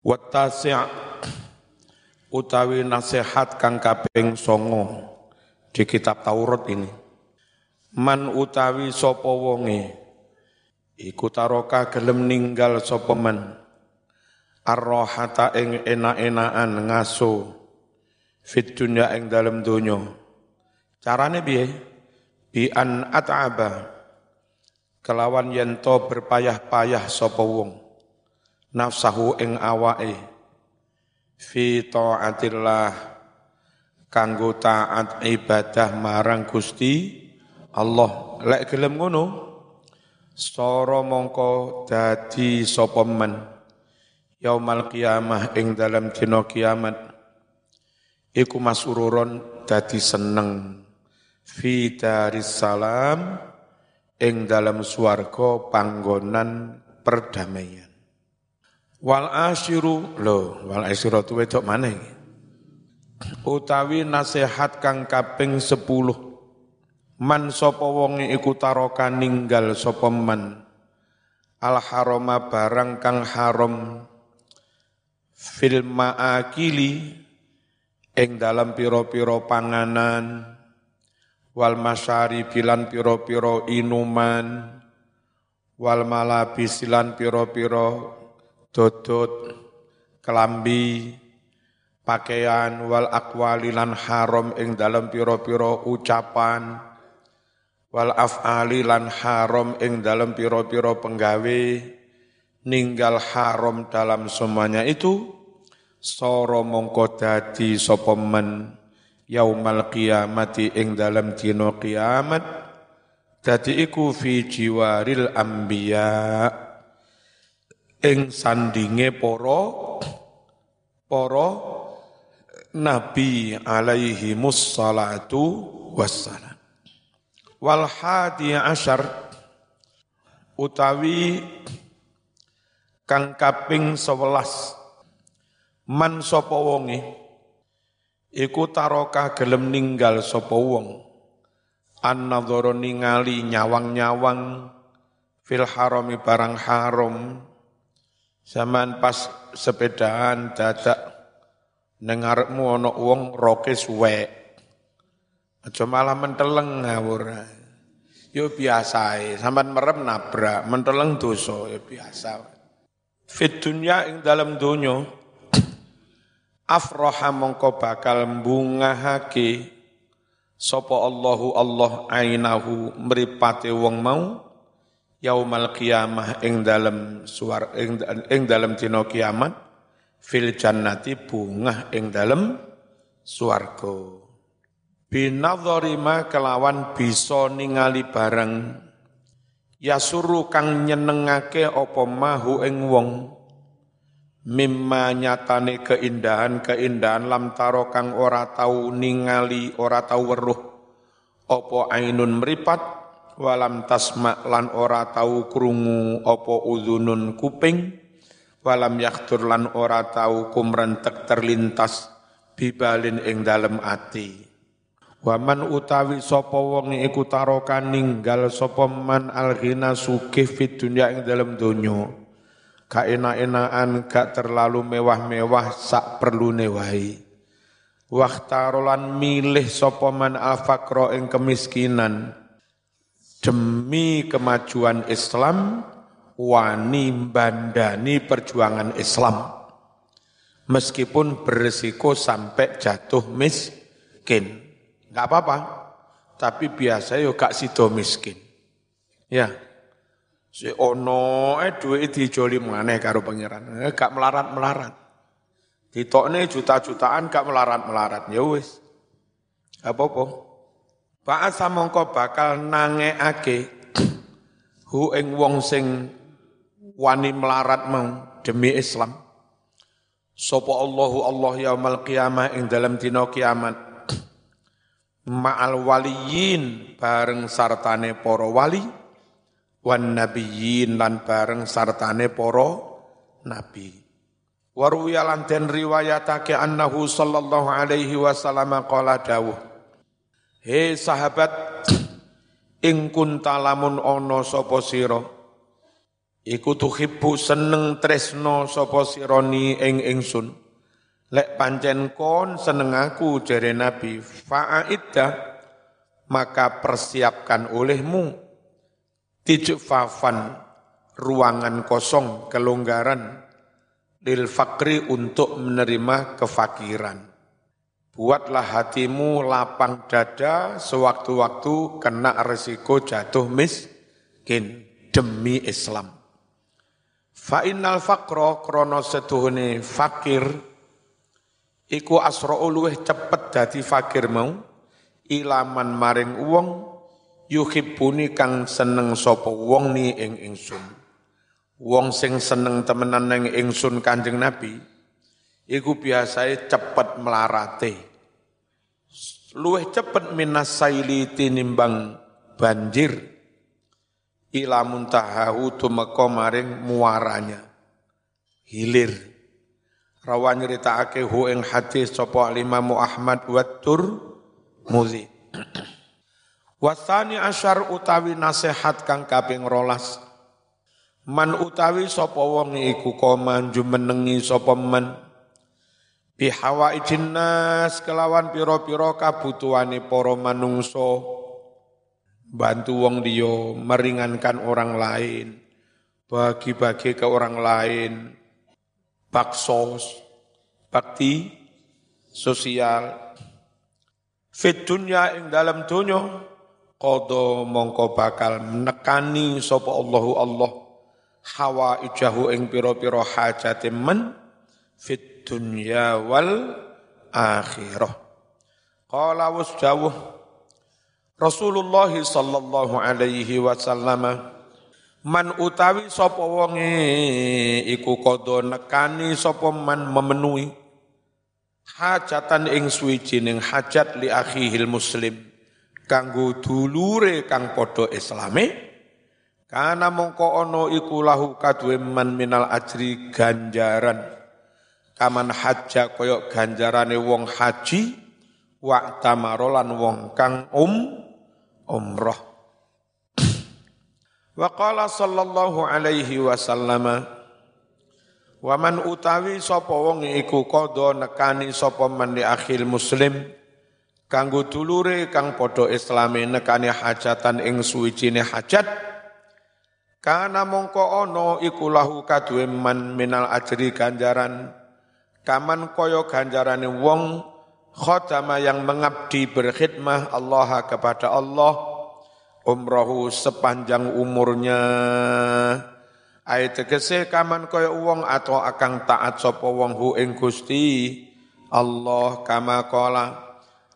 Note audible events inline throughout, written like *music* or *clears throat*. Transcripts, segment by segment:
Wattasi' utawi nasihat kang kaping songo di kitab Taurat ini. Man utawi sapa wonge iku taroka gelem ninggal sapa man arrohata ing enak-enakan ngaso fit dunya ing dalem donya. Carane piye? Bi an at'aba kelawan yen to berpayah-payah sapa nafsahu ing awake. Fi taatillah kanggo taat ibadah marang Gusti Allah. Lek gelem ngono soro mongko dadi sapa men? Yaumal kiamah ing dalam dina kiamat. Iku masururon dadi seneng. Fi salam ing dalam swarga panggonan perdamaian Wal asyiru lo wal tu wedok mana? Utawi nasihat kang kaping sepuluh. Man sapa wonge iku taroka ninggal sapa man? Al harama barang kang haram. Fil maakili ing dalam piro-piro panganan. Wal masyari bilan piro-piro inuman. Wal malabisilan piro-piro dodot, kelambi, pakaian wal akwalilan haram ing dalam piro-piro ucapan wal af'ali lan haram ing dalam piro-piro penggawe ninggal haram dalam semuanya itu soro mongko dadi sapa men yaumal qiyamati ing dalam dina kiamat dadi iku fi jiwaril anbiya' ing sandinge para para nabi alaihi mussalatu wassalam. Wal hadi asyar utawi kang kaping 11 man sapa wonge? Iku taroka gelem ninggal sapa wong. An ningali nyawang-nyawang fil harami barang haram Zaman pas sepedaan dadak nengarmu ana wong roke suwek. Aja malah menteleng ngawur. Yo biasa ae, sampean merem nabrak, menteleng dosa ya biasa. Fit dunya ing dalam donya *coughs* afroha mongko bakal mbungahake sapa Allahu Allah ainahu mripate wong mau yaumal qiyamah ing dalam suar ing, ing dalam dina kiamat fil jannati bunga ing dalam swarga. Binadhari ma kelawan bisa ningali bareng. Yasuru kang nyenengake apa mahu ing wong. Mimma nyatane keindahan-keindahan lam taro kang ora tau ningali ora tau weruh. Apa ainun meripat walam tasma lan ora tau krungu opo udhunun kuping. Walam yaktur lan ora tau kumrentek terlintas bibalin ing dalem ati. Waman utawi sapa wong iku taroka ninggal sapa man alghina sugih fit dunya ing dalem donya. Gak enak-enakan gak terlalu mewah-mewah sak perlune wae. Waktarolan milih sapa man al ing kemiskinan demi kemajuan Islam wani bandani perjuangan Islam. Meskipun beresiko sampai jatuh miskin. Nggak apa-apa tapi biasa yo gak sido miskin. Ya. Si ono eh duit dijoli maneh karo pangeran. Eh, gak melarat-melarat. Ditokne juta-jutaan gak melarat-melarat. Ya wis. Apa-apa Ba'asa mongko bakal nangeake hu ing wong sing wani melarat mau demi Islam. Sopo Allahu Allah yaumal qiyamah ing dalam dina kiamat. Ma'al waliyin bareng sartane para wali wan nabiyyin lan bareng sartane para nabi. Waruya lan den riwayatake annahu sallallahu alaihi wasallam qala dawuh He sahabat ing kuntalamun ana sapa sira iku tuhibbu seneng tresno sapa sironi ing ingsun. Lek pancen kon seneng aku jere nabi fa'aidda maka persiapkan olehmu. Tijfafan ruangan kosong kelonggaran. Lil fakri untuk menerima kefakiran buatlah hatimu lapang dada sewaktu-waktu kena resiko jatuh miskin demi Islam Fa innal faqra krana fakir iku asra'u luweh cepet dadi fakir mau ilaman maring wong yuhibbuni kang seneng sapa wong ni ing ingsun. Wong sing seneng temenan ning ingsun Kanjeng Nabi iku biasae cepet melarate. Luweh cepet minas saili tinimbang banjir. Ila muntahahu tumeka maring muaranya. Hilir. Rawan nyeritakake hu ing hadis sapa Imam Ahmad wa Turmudi *clears throat* Wasani asyar utawi nasihat kang kaping rolas. Man utawi sapa wong iku koman jumenengi sapa man bihawa nas kelawan pira-pira kabutuhane para manungsa. Bantu wong dia, meringankan orang lain, bagi-bagi ke orang lain, baksos, bakti, sosial. Fit dunya ing dalam dunya, kodo mongko bakal menekani sapa Allahu Allah hawa ijahu ing piro-piro hajat men. Fit dunya wal akhirah. Qala was jawuh Rasulullah sallallahu alaihi wasallam man utawi sapa wonge iku kodo nekani sapa man memenuhi hajatan ing suwijining hajat li akhihil muslim kanggo dulure kang padha islame kana mongko ana iku lahu kadue man minal ajri ganjaran kaman hajja kaya ganjarane wong haji wa tamarolan wong kang um umrah. Wa qala sallallahu alaihi wasallam Wa man utawi sapa wong iku qada nekani sapa man di akhil muslim kanggo dulure kang padha islame nekani hajatan ing suwijine hajat kana mongko ana iku lahu kaduwe man minal ajri ganjaran kaman kaya ganjarane wong khotama yang mengabdi berkhidmah Allah kepada Allah umrohu sepanjang umurnya. Ayat tegese kaman kaya wong atau akan taat sapa wong hu ing Gusti Allah kama kola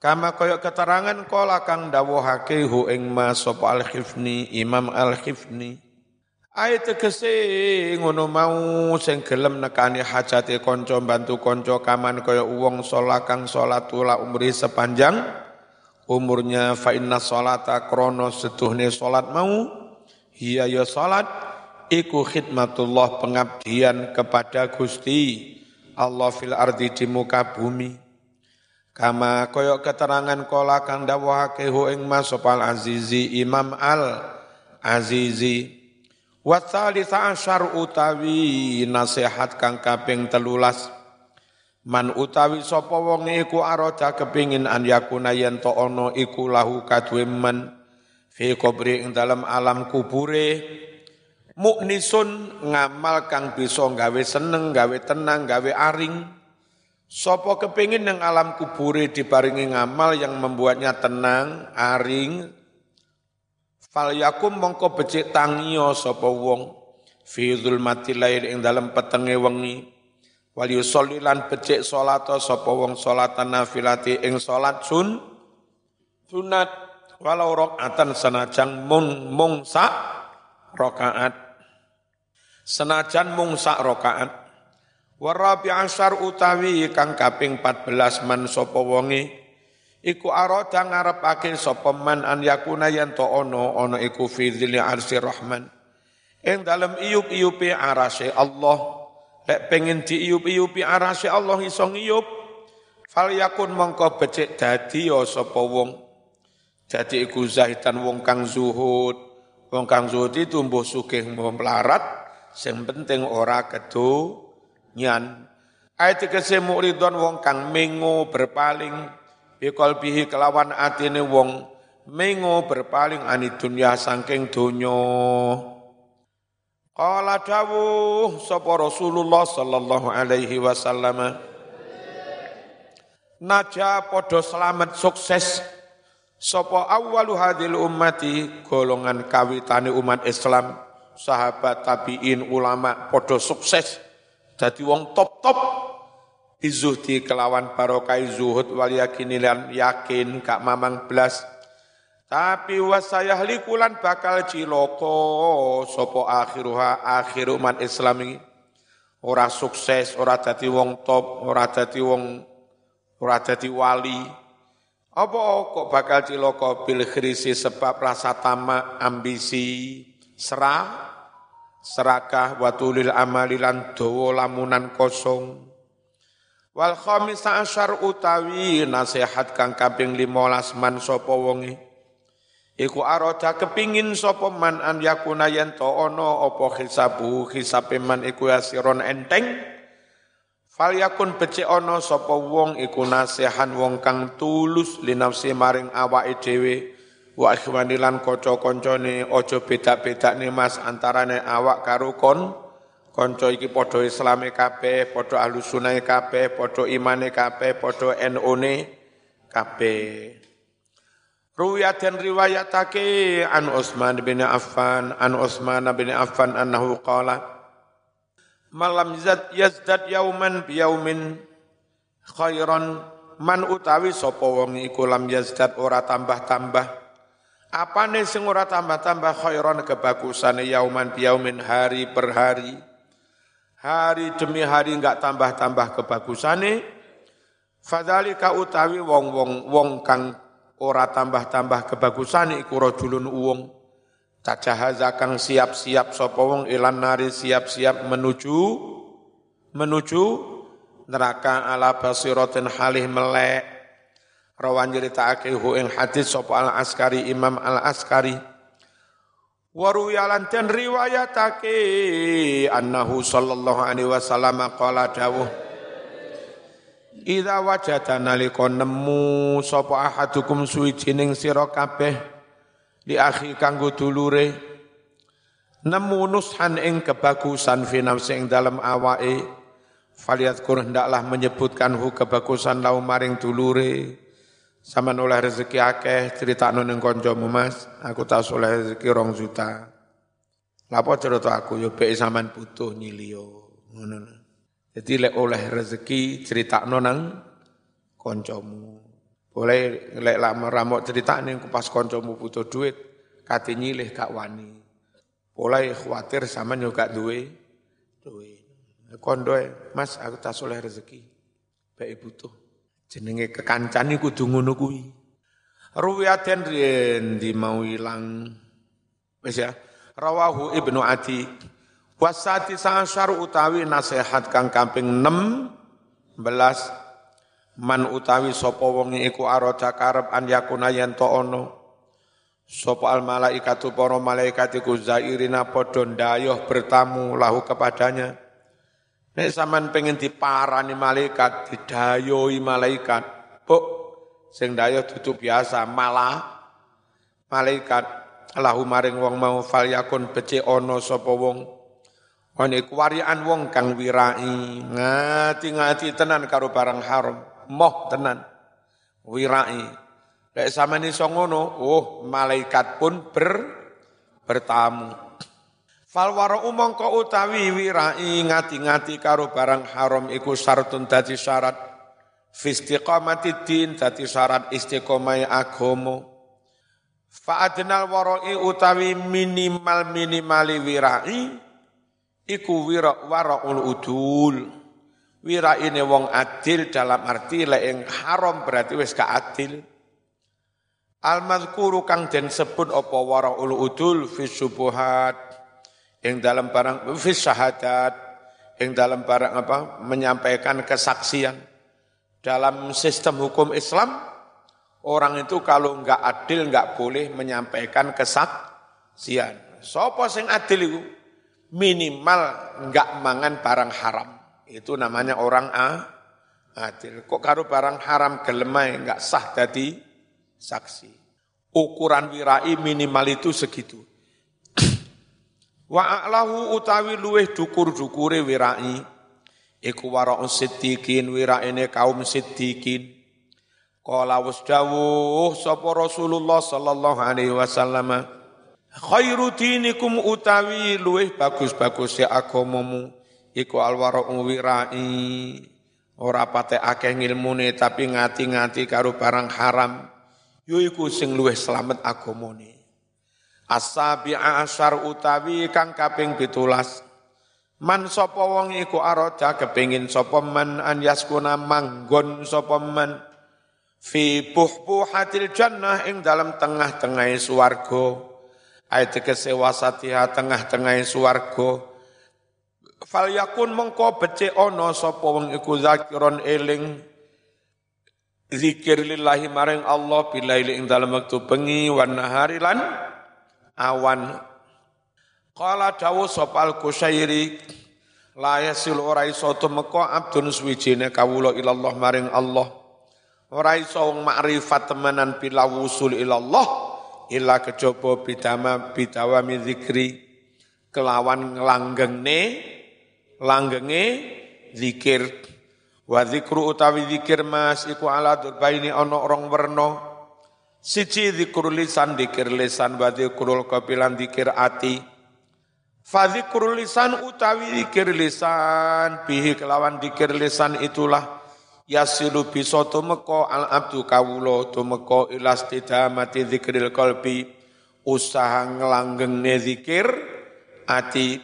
kama kaya keterangan kola kang dawuhake hu ing mas sapa al-khifni Imam al-khifni Ayat tegese ngono mau sing gelem nekani hajate kanca bantu kanca kaman kaya wong salat kang salat tula umri sepanjang umurnya. Fa inna salata krono setuhne salat mau hiya ya salat iku khidmatullah pengabdian kepada Gusti Allah fil ardi di muka bumi. Kama kaya keterangan kala kang dawuhake ing Azizi Imam Al Azizi Wa thalitha asyar utawi nasihat kang kaping telulas Man utawi sapa wong iku arada kepingin an yakuna yen to ana iku lahu kadue man fi kubri ing dalam alam kubure muknisun ngamal kang bisa gawe seneng, gawe tenang, gawe aring. Sopo kepingin yang alam kubure dibaringi ngamal yang membuatnya tenang, aring, Fal yakum mongko becik tangiyo sapa wong fi zulmati lail ing dalem petenge wengi. Wal yusolli lan becik salat sapa wong salatan nafilati ing salat sun. Sunat walau rakaatan senajan mung mung sak rakaat. Senajan mung sak rakaat. Warabi asar utawi kang kaping 14 man sapa wonge Iku arada ngarepake sapa man an yakuna yen to ono ono iku fi dzilli arsy rahman. Ing dalem iup-iupi arase Allah. Lek pengen diiup-iupi arase Allah iso ngiyup. Fal yakun mongko becik dadi ya sapa wong. Dadi iku zahitan wong kang zuhud. Wong kang zuhud itu mbuh sugih melarat sing penting ora kedonyan ayat kese muridon wong kang mengo berpaling bikol bihi kelawan atine wong mengo berpaling ani dunya saking donya. Qala dawuh sapa Rasulullah sallallahu alaihi wasallam Naja podo selamat sukses. Sapa awwalu hadil ummati golongan kawitane umat Islam sahabat tabiin ulama podo sukses. Jadi wong top-top izuhdi kelawan barokai zuhud wal yakinilan yakin kak mamang belas tapi wasayah likulan bakal ciloko sopo akhiruha akhir umat Islam ini. Ora sukses, ora dadi wong top, ora dadi wong ora dadi wali. Apa kok bakal ciloko bil krisi sebab rasa tamak, ambisi, serah, serakah watulil amalilan dawa lamunan kosong. Wal khamisa asyar utawi nasihat kang kaping 15 man sapa wonge Iku aroda kepingin sapa man an yakuna yen to ana apa hisabu hisabe man iku asiron enteng. Fal yakun becik ana sapa wong iku nasihan wong kang tulus linafsi maring awake dhewe. Wa ikhwanilan kanca-kancane aja beda-bedane Mas antarane awak karo kon kanca iki padha islame kabeh padha ahlus sunah kabeh padha imane kabeh padha NU-ne kabeh. Ruwiyat dan riwayatake an Utsman bin Affan an Utsman bin Affan annahu qala malam zat yazdad yauman biyaumin khairan man utawi sapa wong iku lam yazdad ora tambah-tambah. Apane sing ora tambah-tambah khairan kebagusane yauman biyaumin hari per hari hari demi hari enggak tambah-tambah kebagusane fadzalika utawi wong-wong wong kang ora tambah-tambah kebagusan iku rajulun uwong tajahaza kang siap-siap sapa wong ilan nari siap-siap menuju menuju neraka ala basiratin halih melek. Rawan nyeritakake hu ing hadis sapa al askari imam al askari waru yalan den riwayatake annahu sallallahu alaihi wasallam qala dawuh Ida wajada nalika nemu sapa ahadukum suwijining sira kabeh li akhi kanggo dulure nemu nushan ing kebagusan fi nafsi ing dalem awake kur hendaklah menyebutkan hu kebagusan lau maring dulure sama oleh rezeki akeh cerita ning kancamu Mas aku tak oleh rezeki rong juta Lapo cerita aku yo be sampean butuh nyilio jadi lek oleh rezeki cerita nonang koncomu. Boleh lek lama ramok cerita nih pas koncomu butuh duit, kati nyilih kak wani. Boleh khawatir sama juga duwe duit. Kondoe, mas aku tak soleh rezeki. Baik butuh. Jenenge kekancan iku kudu ngono kuwi. Ruwiyaten di mau ilang. Wis ya. Rawahu Ibnu Adi Wasati sa'asyar utawi nasihat kang kamping 6 belas man utawi sapa wong iku araja karep an yakuna yen to ono sapa al malaikatu para malaikat iku zairina padha ndayoh bertamu lahu kepadanya nek sampean pengen diparani malaikat didayoi malaikat bu sing dayoh dudu biasa malah malaikat lahu maring wong mau fal yakun becik ono sapa wong Wane kuwarian wong kang wirai, ngati-ngati tenan karo barang haram, moh tenan. Wirai. Lek sama ini songono, oh malaikat pun ber, bertamu. Falwara umong ko utawi wirai ngati-ngati karo barang haram iku syartun dadi syarat. Fistiqamati din dadi syarat istiqomai agomo. Fa'adnal warai utawi minimal minimali wirai, iku wira waraul udul wira ini wong adil dalam arti lek haram berarti wis ka adil al madhkuru kang den sebut apa waraul udul fi subuhat ing dalam barang fi syahadat ing dalam barang apa menyampaikan kesaksian dalam sistem hukum Islam orang itu kalau enggak adil enggak boleh menyampaikan kesaksian. Sopo sing adil itu? minimal enggak mangan barang haram. Itu namanya orang A, adil. Kok karo barang haram gelemai enggak sah jadi saksi. Ukuran wirai minimal itu segitu. Wa a'lahu utawi luweh dukur-dukure wirai iku wara'un siddiqin wiraine kaum siddiqin. Qala wasdawuh sapa Rasulullah sallallahu alaihi wasallam khairu dinikum utawi luweh bagus-bagus ya agamamu iku alwara'u wirai. Ora pate akeh ngilmune tapi ngati-ngati karo barang haram yo iku sing luweh slamet agamane As-sabi'a asyar utawi kang kaping pitulas. Man sapa wong iku araja kepengin sapa man an yaskuna manggon sapa man fi buhbuhatil jannah ing dalam tengah-tengah swarga. Ayat kesewasatiha tengah-tengah swarga. Fal yakun mongko becik ana sapa wong iku zakiron eling zikir lillahi maring Allah bilaili ing dalam waktu bengi wan nahari lan awan. Kala dawu sopal kusairi la yasil ora iso tumeka abdun suwijine kawula ilallah maring Allah. Ora iso makrifat temenan bila wusul ilallah illa kejaba bidama bidawami zikri kelawan langgengne langgenge zikir wa zikru utawi zikir mas iku ala durbaini ana rong werna Siji zikrul lisan dikir lisan wa zikrul kapilan dikir ati. Fa zikrul lisan utawi dikir lisan bihi kelawan dikir lisan itulah. Yasilu bisa tumeka al abdu kawula tumeka ilastidamati zikril qalbi. Usaha nglanggenge zikir ati.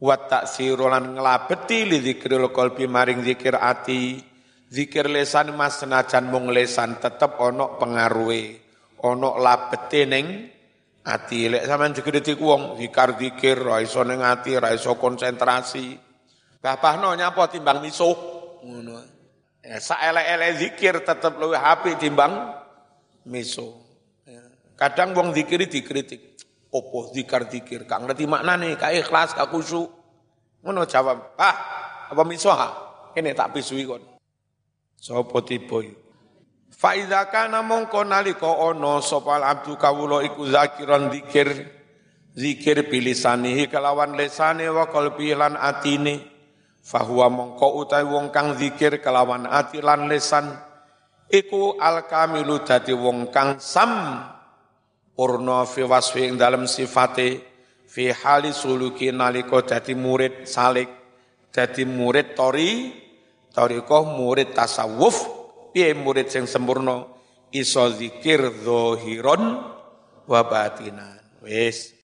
Wa taksiru lan nglabeti li zikril qalbi maring zikir ati Zikir lesan mas senajan mung lesan tetep ono pengaruhe, ono labete ning ati. Lek sampean dikritik wong zikar zikir ra iso ning ati, ra iso konsentrasi. Bapahno nyapa timbang misuh ngono. Ya saelek-elek zikir tetep luwih apik timbang misuh. Ya. Kadang wong zikiri dikritik. Opo zikar zikir, kak ngerti maknane, kak ikhlas, kak khusyuk. Ngono jawab, ah, apa misuh ha? Ini tak pisui. Sopo tiba Fa idza kana mongko nalika ana sapa abdu kawula iku zakiran zikir zikir bilisanihi kelawan lesane wa qalbi lan atine. Fahuwa mongko utawi wong kang zikir kelawan ati lan lesan. Iku al kamilu dadi wong kang sam purna fi wasfi ing dalem sifate fi hali suluki nalika dadi murid salik dadi murid tori Tariqah murid tasawuf, piye murid sing sempurna iso zikir zahiron wa batinan. Wis